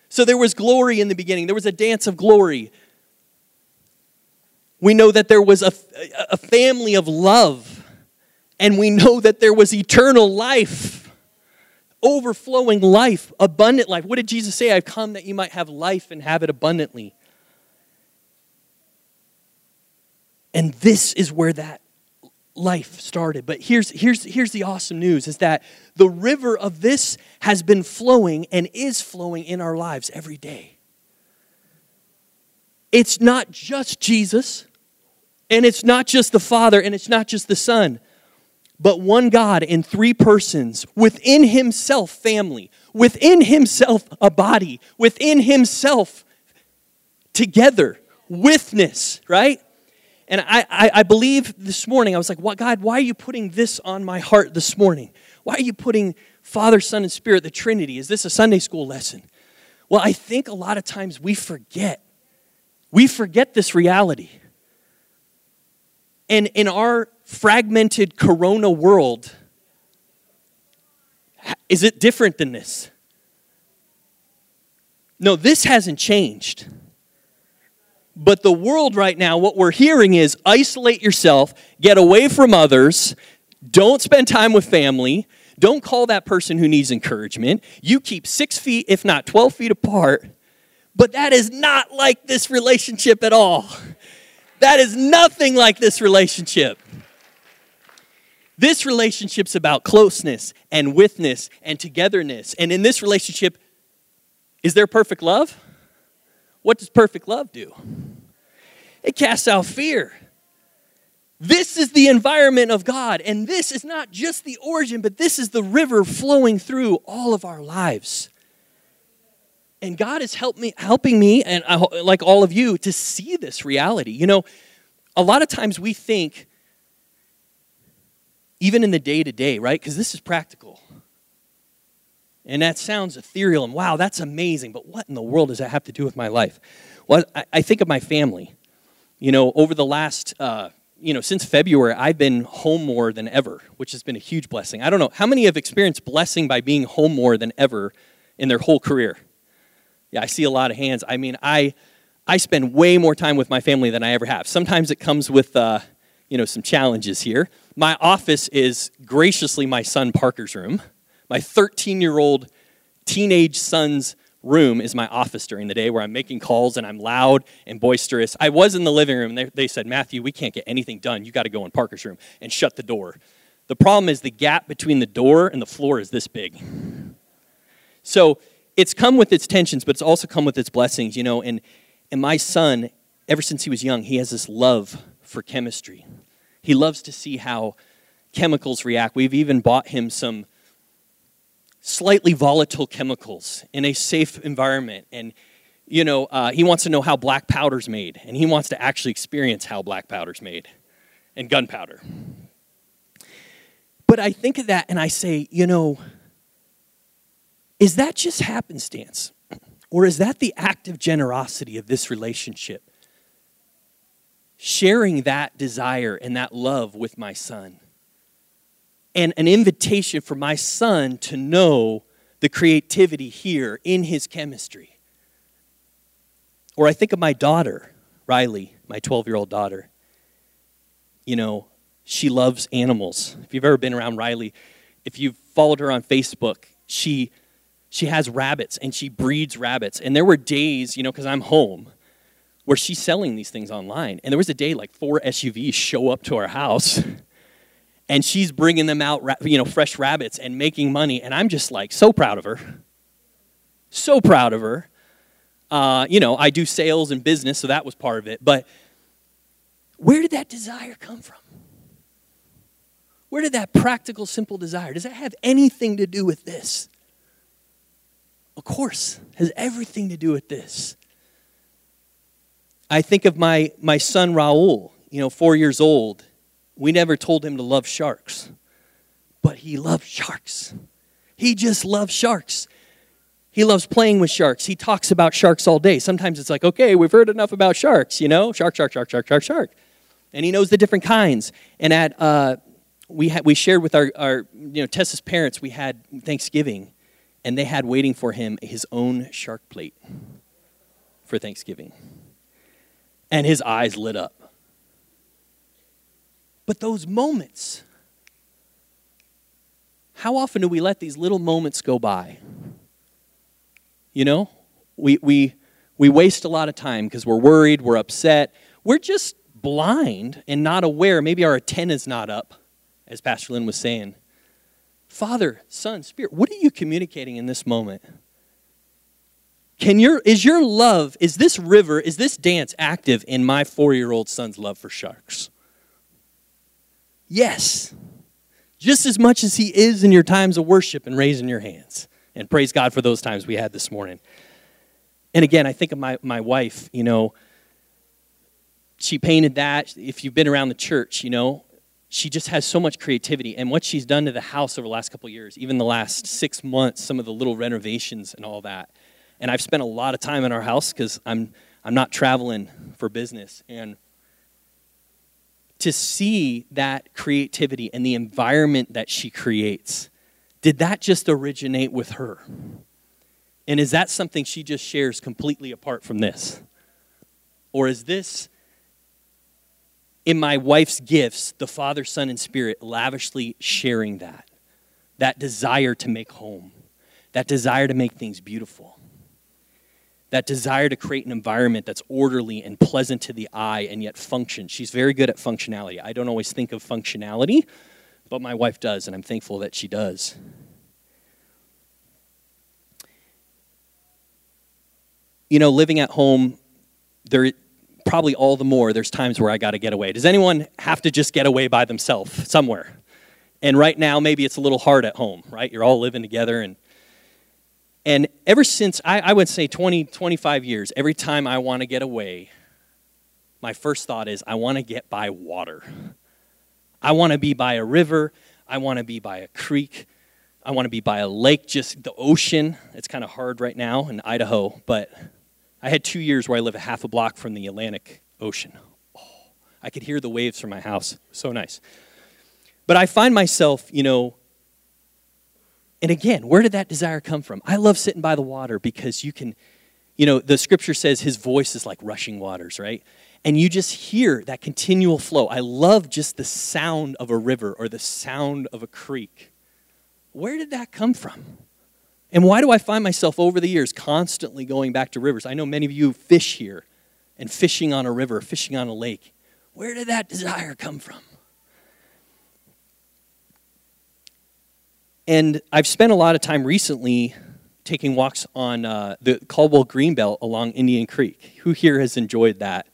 So there was glory in the beginning, there was a dance of glory. We know that there was a, a family of love, and we know that there was eternal life, overflowing life, abundant life. What did Jesus say? I've come that you might have life and have it abundantly. And this is where that life started. But here's, here's, here's the awesome news is that the river of this has been flowing and is flowing in our lives every day. It's not just Jesus, and it's not just the Father, and it's not just the Son, but one God in three persons, within Himself, family, within Himself, a body, within Himself, together, witness, right? And I, I, I, believe this morning, I was like, well, God, why are you putting this on my heart this morning? Why are you putting Father, Son, and Spirit, the Trinity? Is this a Sunday school lesson? Well, I think a lot of times we forget. We forget this reality. And in our fragmented corona world, is it different than this? No, this hasn't changed. But the world right now, what we're hearing is isolate yourself, get away from others, don't spend time with family, don't call that person who needs encouragement. You keep six feet, if not 12 feet apart. But that is not like this relationship at all. That is nothing like this relationship. This relationship's about closeness and witness and togetherness. And in this relationship, is there perfect love? What does perfect love do? It casts out fear. This is the environment of God. And this is not just the origin, but this is the river flowing through all of our lives. And God is help me, helping me, and I, like all of you, to see this reality. You know, a lot of times we think, even in the day to day, right? Because this is practical. And that sounds ethereal and wow, that's amazing, but what in the world does that have to do with my life? Well, I, I think of my family. You know, over the last, uh, you know, since February, I've been home more than ever, which has been a huge blessing. I don't know, how many have experienced blessing by being home more than ever in their whole career? Yeah, I see a lot of hands. I mean, I, I spend way more time with my family than I ever have. Sometimes it comes with, uh, you know, some challenges here. My office is graciously my son Parker's room. My 13 year old teenage son's room is my office during the day where I'm making calls and I'm loud and boisterous. I was in the living room and they, they said, Matthew, we can't get anything done. You got to go in Parker's room and shut the door. The problem is the gap between the door and the floor is this big. So it's come with its tensions, but it's also come with its blessings, you know. And, and my son, ever since he was young, he has this love for chemistry. He loves to see how chemicals react. We've even bought him some slightly volatile chemicals in a safe environment. And, you know, uh, he wants to know how black powder's made, and he wants to actually experience how black powder's made and gunpowder. But I think of that and I say, you know, is that just happenstance? Or is that the active generosity of this relationship? Sharing that desire and that love with my son. And an invitation for my son to know the creativity here in his chemistry. Or I think of my daughter, Riley, my 12 year old daughter. You know, she loves animals. If you've ever been around Riley, if you've followed her on Facebook, she she has rabbits and she breeds rabbits. And there were days, you know, because I'm home, where she's selling these things online. And there was a day like four SUVs show up to our house and she's bringing them out, you know, fresh rabbits and making money. And I'm just like so proud of her. So proud of her. Uh, you know, I do sales and business, so that was part of it. But where did that desire come from? Where did that practical, simple desire? Does that have anything to do with this? Of course, has everything to do with this. I think of my, my son Raul, you know, four years old. We never told him to love sharks, but he loves sharks. He just loves sharks. He loves playing with sharks. He talks about sharks all day. Sometimes it's like, okay, we've heard enough about sharks, you know? Shark, shark, shark, shark, shark, shark. And he knows the different kinds. And at, uh, we, we shared with our, our, you know, Tessa's parents, we had Thanksgiving and they had waiting for him his own shark plate for Thanksgiving. And his eyes lit up. But those moments, how often do we let these little moments go by? You know, we, we, we waste a lot of time because we're worried, we're upset, we're just blind and not aware. Maybe our antenna's not up, as Pastor Lynn was saying. Father, Son, Spirit, what are you communicating in this moment? Can your is your love, is this river, is this dance active in my four-year-old son's love for sharks? Yes. Just as much as he is in your times of worship and raising your hands. And praise God for those times we had this morning. And again, I think of my, my wife, you know, she painted that. If you've been around the church, you know, she just has so much creativity. And what she's done to the house over the last couple years, even the last six months, some of the little renovations and all that. And I've spent a lot of time in our house because I'm, I'm not traveling for business. And to see that creativity and the environment that she creates, did that just originate with her? And is that something she just shares completely apart from this? Or is this in my wife's gifts, the Father, Son, and Spirit, lavishly sharing that. That desire to make home, that desire to make things beautiful. That desire to create an environment that's orderly and pleasant to the eye and yet function. She's very good at functionality. I don't always think of functionality, but my wife does, and I'm thankful that she does. You know, living at home, there probably all the more there's times where I got to get away. Does anyone have to just get away by themselves somewhere? And right now maybe it's a little hard at home, right? You're all living together and and ever since, I, I would say 20, 25 years, every time I want to get away, my first thought is, I want to get by water. I want to be by a river. I want to be by a creek. I want to be by a lake, just the ocean. It's kind of hard right now in Idaho, but I had two years where I live a half a block from the Atlantic Ocean. Oh, I could hear the waves from my house. So nice. But I find myself, you know, and again, where did that desire come from? I love sitting by the water because you can, you know, the scripture says his voice is like rushing waters, right? And you just hear that continual flow. I love just the sound of a river or the sound of a creek. Where did that come from? And why do I find myself over the years constantly going back to rivers? I know many of you fish here and fishing on a river, fishing on a lake. Where did that desire come from? And I've spent a lot of time recently taking walks on uh, the Caldwell Greenbelt along Indian Creek. Who here has enjoyed that?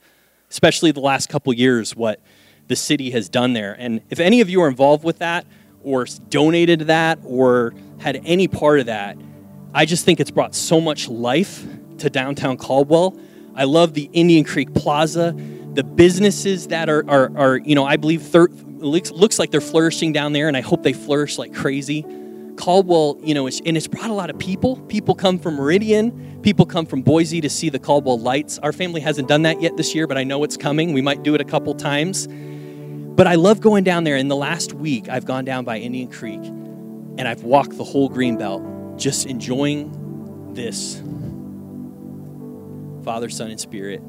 Especially the last couple years, what the city has done there. And if any of you are involved with that, or donated to that, or had any part of that, I just think it's brought so much life to downtown Caldwell. I love the Indian Creek Plaza, the businesses that are, are, are you know, I believe thir- looks, looks like they're flourishing down there, and I hope they flourish like crazy. Caldwell, you know, and it's brought a lot of people. People come from Meridian, people come from Boise to see the Caldwell lights. Our family hasn't done that yet this year, but I know it's coming. We might do it a couple times. But I love going down there. In the last week, I've gone down by Indian Creek and I've walked the whole green belt, just enjoying this Father, Son, and Spirit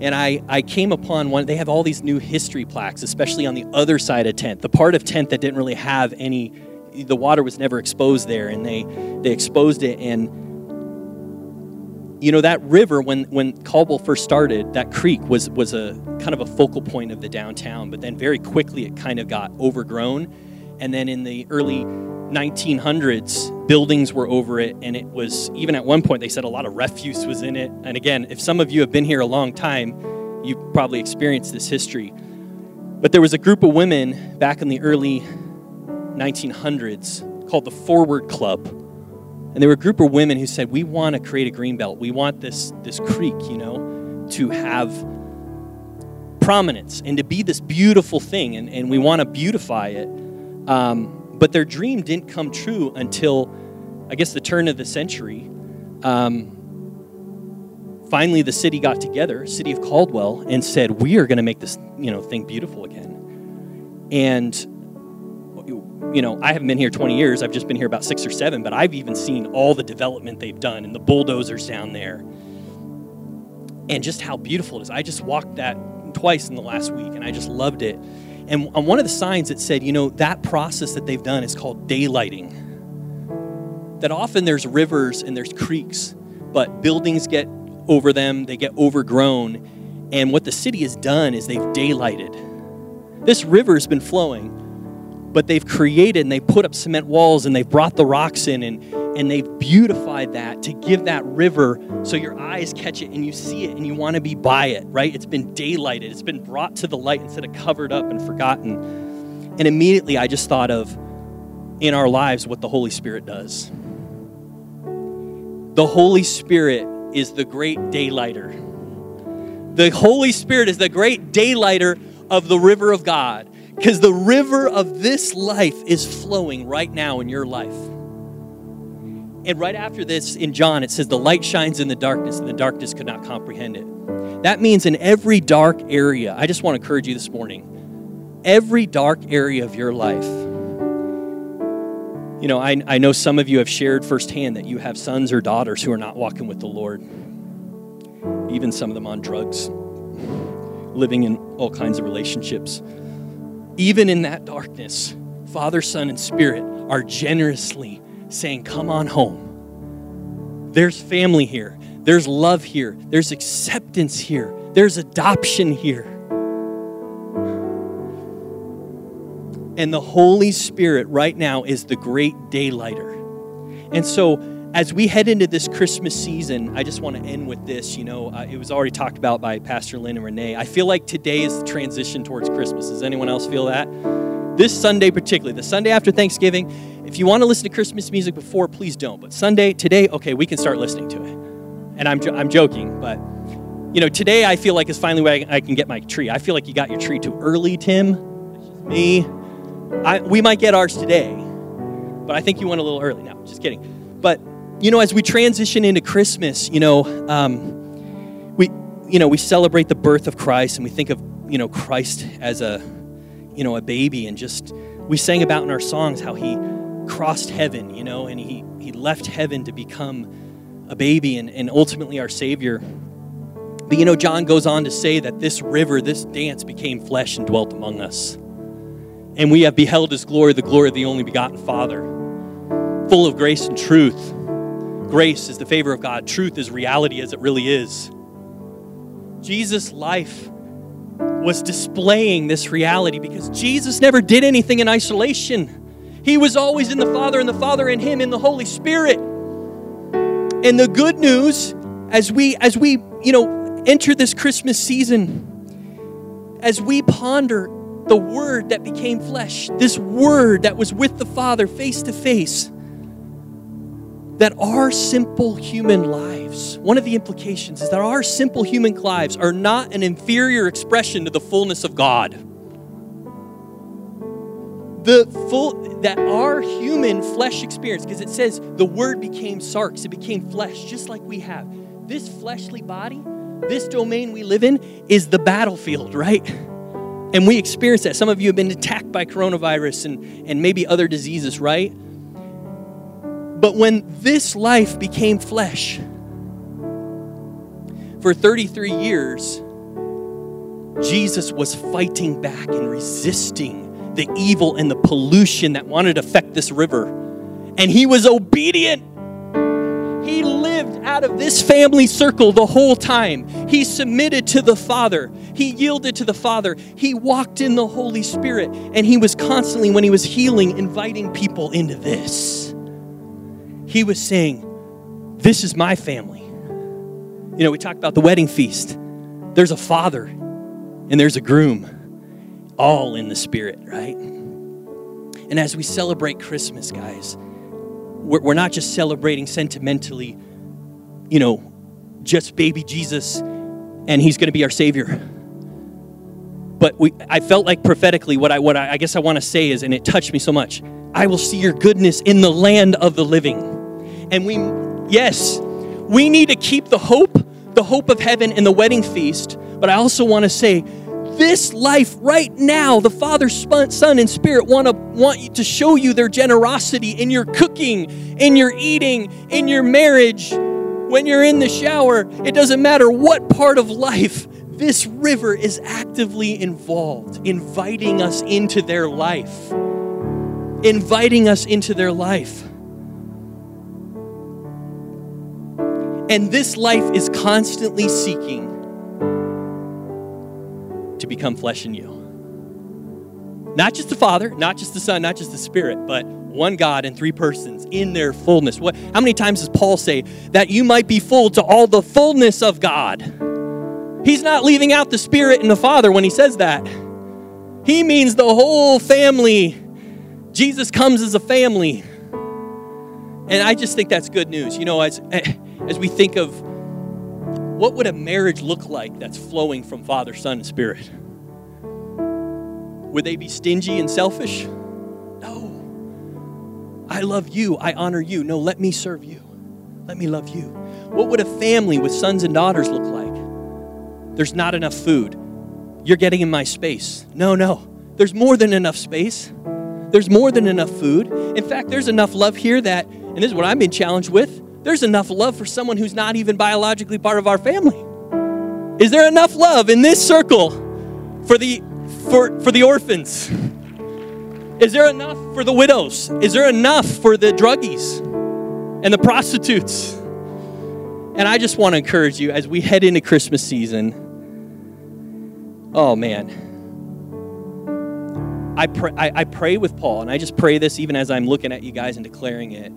and I, I came upon one they have all these new history plaques especially on the other side of tent the part of tent that didn't really have any the water was never exposed there and they they exposed it and you know that river when when Caldwell first started that creek was was a kind of a focal point of the downtown but then very quickly it kind of got overgrown. And then in the early 1900s, buildings were over it, and it was even at one point they said a lot of refuse was in it. And again, if some of you have been here a long time, you probably experienced this history. But there was a group of women back in the early 1900s called the Forward Club. And there were a group of women who said, We want to create a green belt. We want this, this creek, you know, to have prominence and to be this beautiful thing, and, and we want to beautify it. Um, but their dream didn't come true until, I guess, the turn of the century. Um, finally, the city got together, city of Caldwell, and said, "We are going to make this, you know, thing beautiful again." And you know, I haven't been here 20 years. I've just been here about six or seven, but I've even seen all the development they've done and the bulldozers down there, and just how beautiful it is. I just walked that twice in the last week, and I just loved it. And on one of the signs it said, you know, that process that they've done is called daylighting. That often there's rivers and there's creeks, but buildings get over them, they get overgrown. And what the city has done is they've daylighted. This river has been flowing, but they've created and they put up cement walls and they've brought the rocks in and, and they've beautified that to give that river so your eyes catch it and you see it and you want to be by it, right? It's been daylighted, it's been brought to the light instead of covered up and forgotten. And immediately I just thought of in our lives what the Holy Spirit does. The Holy Spirit is the great daylighter. The Holy Spirit is the great daylighter of the river of God. Because the river of this life is flowing right now in your life. And right after this, in John, it says, The light shines in the darkness, and the darkness could not comprehend it. That means in every dark area, I just want to encourage you this morning, every dark area of your life. You know, I, I know some of you have shared firsthand that you have sons or daughters who are not walking with the Lord, even some of them on drugs, living in all kinds of relationships even in that darkness, Father, Son, and Spirit are generously saying, Come on home. There's family here. There's love here. There's acceptance here. There's adoption here. And the Holy Spirit right now is the great daylighter. And so, as we head into this Christmas season, I just want to end with this. You know, uh, it was already talked about by Pastor Lynn and Renee. I feel like today is the transition towards Christmas. Does anyone else feel that? This Sunday, particularly, the Sunday after Thanksgiving, if you want to listen to Christmas music before, please don't. But Sunday, today, okay, we can start listening to it. And I'm, I'm joking, but you know, today I feel like is finally where I, I can get my tree. I feel like you got your tree too early, Tim. Me. I, we might get ours today, but I think you went a little early. No, just kidding. But you know, as we transition into Christmas, you know, um, we you know we celebrate the birth of Christ, and we think of you know Christ as a you know a baby, and just we sang about in our songs how he crossed heaven, you know, and he he left heaven to become a baby and, and ultimately our Savior. But you know, John goes on to say that this river, this dance became flesh and dwelt among us and we have beheld his glory, the glory of the only begotten Father, full of grace and truth. Grace is the favor of God, truth is reality as it really is. Jesus' life was displaying this reality because Jesus never did anything in isolation. He was always in the Father, and the Father in Him, in the Holy Spirit. And the good news, as we as we you know enter this Christmas season, as we ponder the Word that became flesh, this Word that was with the Father face to face, that our simple human lives, one of the implications is that our simple human lives are not an inferior expression to the fullness of God. The full, that our human flesh experience, because it says the Word became sarx, it became flesh, just like we have. This fleshly body, this domain we live in, is the battlefield, right? And we experience that. Some of you have been attacked by coronavirus and, and maybe other diseases, right? But when this life became flesh, for 33 years, Jesus was fighting back and resisting the evil and the pollution that wanted to affect this river. And he was obedient he lived out of this family circle the whole time. He submitted to the Father. He yielded to the Father. He walked in the Holy Spirit. And he was constantly, when he was healing, inviting people into this. He was saying, This is my family. You know, we talked about the wedding feast. There's a father and there's a groom, all in the Spirit, right? And as we celebrate Christmas, guys, we're, not just celebrating sentimentally, you know, just baby Jesus and he's going to be our Savior. But we, I felt like prophetically, what I, what I, I guess I want to say is, and it touched me so much I will see your goodness in the land of the living. And we, yes, we need to keep the hope, the hope of heaven and the wedding feast. But I also want to say, this life right now, the Father, Son, and Spirit want to want to show you their generosity in your cooking, in your eating, in your marriage, when you're in the shower. It doesn't matter what part of life this river is actively involved, inviting us into their life. Inviting us into their life. And this life is constantly seeking to become flesh in you. Not just the Father, not just the Son, not just the Spirit, but one God in three persons in their fullness. What, how many times does Paul say that you might be full to all the fullness of God? He's not leaving out the Spirit and the Father when he says that. He means the whole family. Jesus comes as a family. And I just think that's good news. You know, as, as we think of what would a marriage look like that's flowing from Father, Son, and Spirit? Would they be stingy and selfish? No. I love you. I honor you. No, let me serve you. Let me love you. What would a family with sons and daughters look like? There's not enough food. You're getting in my space. No, no. There's more than enough space. There's more than enough food. In fact, there's enough love here that, and this is what I've been challenged with, there's enough love for someone who's not even biologically part of our family. Is there enough love in this circle for the for, for the orphans? Is there enough for the widows? Is there enough for the druggies and the prostitutes? And I just want to encourage you as we head into Christmas season. Oh, man. I pray, I, I pray with Paul, and I just pray this even as I'm looking at you guys and declaring it,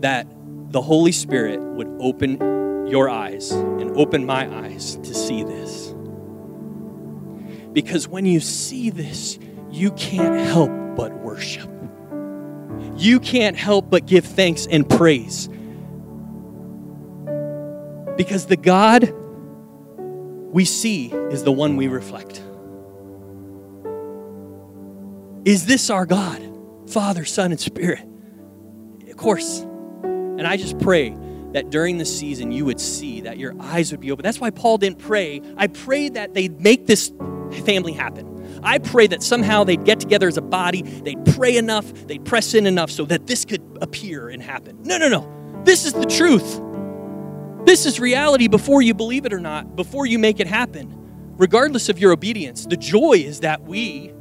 that the Holy Spirit would open your eyes and open my eyes to see this. Because when you see this, you can't help but worship. You can't help but give thanks and praise. Because the God we see is the one we reflect. Is this our God? Father, Son, and Spirit? Of course. And I just pray that during the season you would see that your eyes would be open. That's why Paul didn't pray. I prayed that they'd make this family happen. I pray that somehow they'd get together as a body, they'd pray enough, they'd press in enough so that this could appear and happen. No, no, no. This is the truth. This is reality before you believe it or not, before you make it happen. Regardless of your obedience, the joy is that we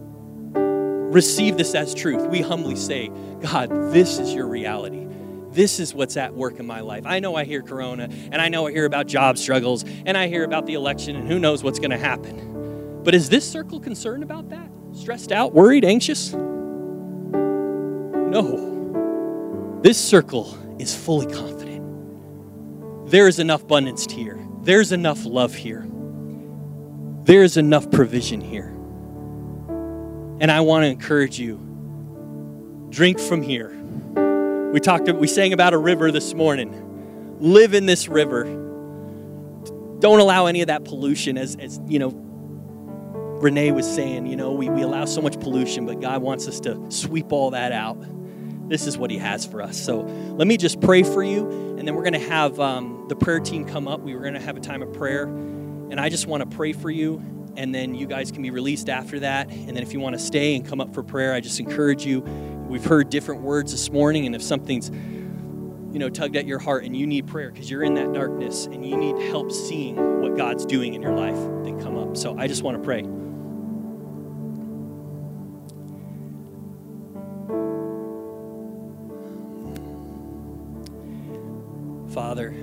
receive this as truth. We humbly say, God, this is your reality. This is what's at work in my life. I know I hear corona, and I know I hear about job struggles, and I hear about the election, and who knows what's going to happen. But is this circle concerned about that? Stressed out, worried, anxious? No. This circle is fully confident. There is enough abundance here, there's enough love here, there is enough provision here. And I want to encourage you drink from here. We talked we sang about a river this morning. Live in this river. Don't allow any of that pollution as as you know Renee was saying, you know, we, we allow so much pollution, but God wants us to sweep all that out. This is what He has for us. So let me just pray for you, and then we're going to have um, the prayer team come up. We were going to have a time of prayer, and I just want to pray for you, and then you guys can be released after that. And then if you want to stay and come up for prayer, I just encourage you. We've heard different words this morning, and if something's you know tugged at your heart and you need prayer because you're in that darkness and you need help seeing what God's doing in your life, then come up. So I just want to pray. Father,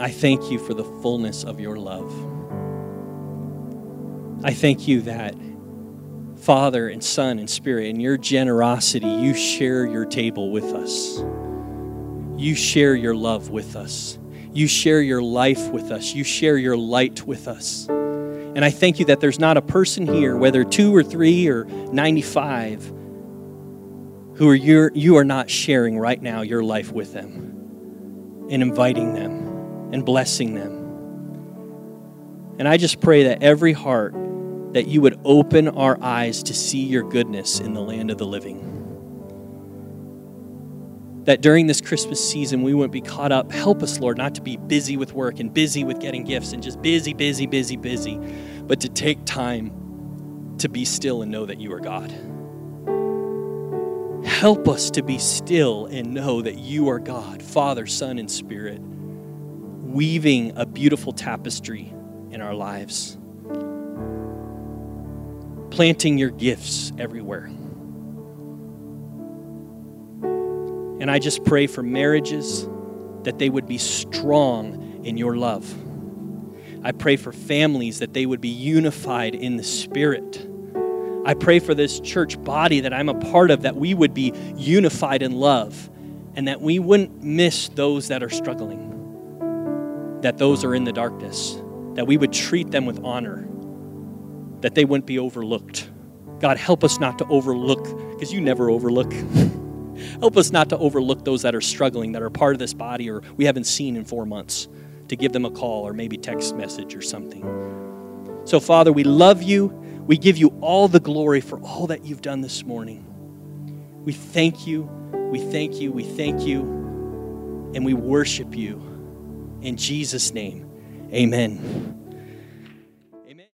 I thank you for the fullness of your love. I thank you that Father and Son and Spirit, in your generosity, you share your table with us. You share your love with us. You share your life with us. You share your light with us. And I thank you that there's not a person here, whether two or three or 95, who are you you are not sharing right now your life with them and inviting them and blessing them. And I just pray that every heart that you would open our eyes to see your goodness in the land of the living. That during this Christmas season, we wouldn't be caught up. Help us, Lord, not to be busy with work and busy with getting gifts and just busy, busy, busy, busy, but to take time to be still and know that you are God. Help us to be still and know that you are God, Father, Son, and Spirit, weaving a beautiful tapestry in our lives, planting your gifts everywhere. And I just pray for marriages that they would be strong in your love. I pray for families that they would be unified in the Spirit. I pray for this church body that I'm a part of, that we would be unified in love and that we wouldn't miss those that are struggling, that those are in the darkness, that we would treat them with honor, that they wouldn't be overlooked. God, help us not to overlook, because you never overlook. help us not to overlook those that are struggling, that are part of this body or we haven't seen in four months, to give them a call or maybe text message or something. So, Father, we love you. We give you all the glory for all that you've done this morning. We thank you, we thank you, we thank you, and we worship you. In Jesus' name, amen.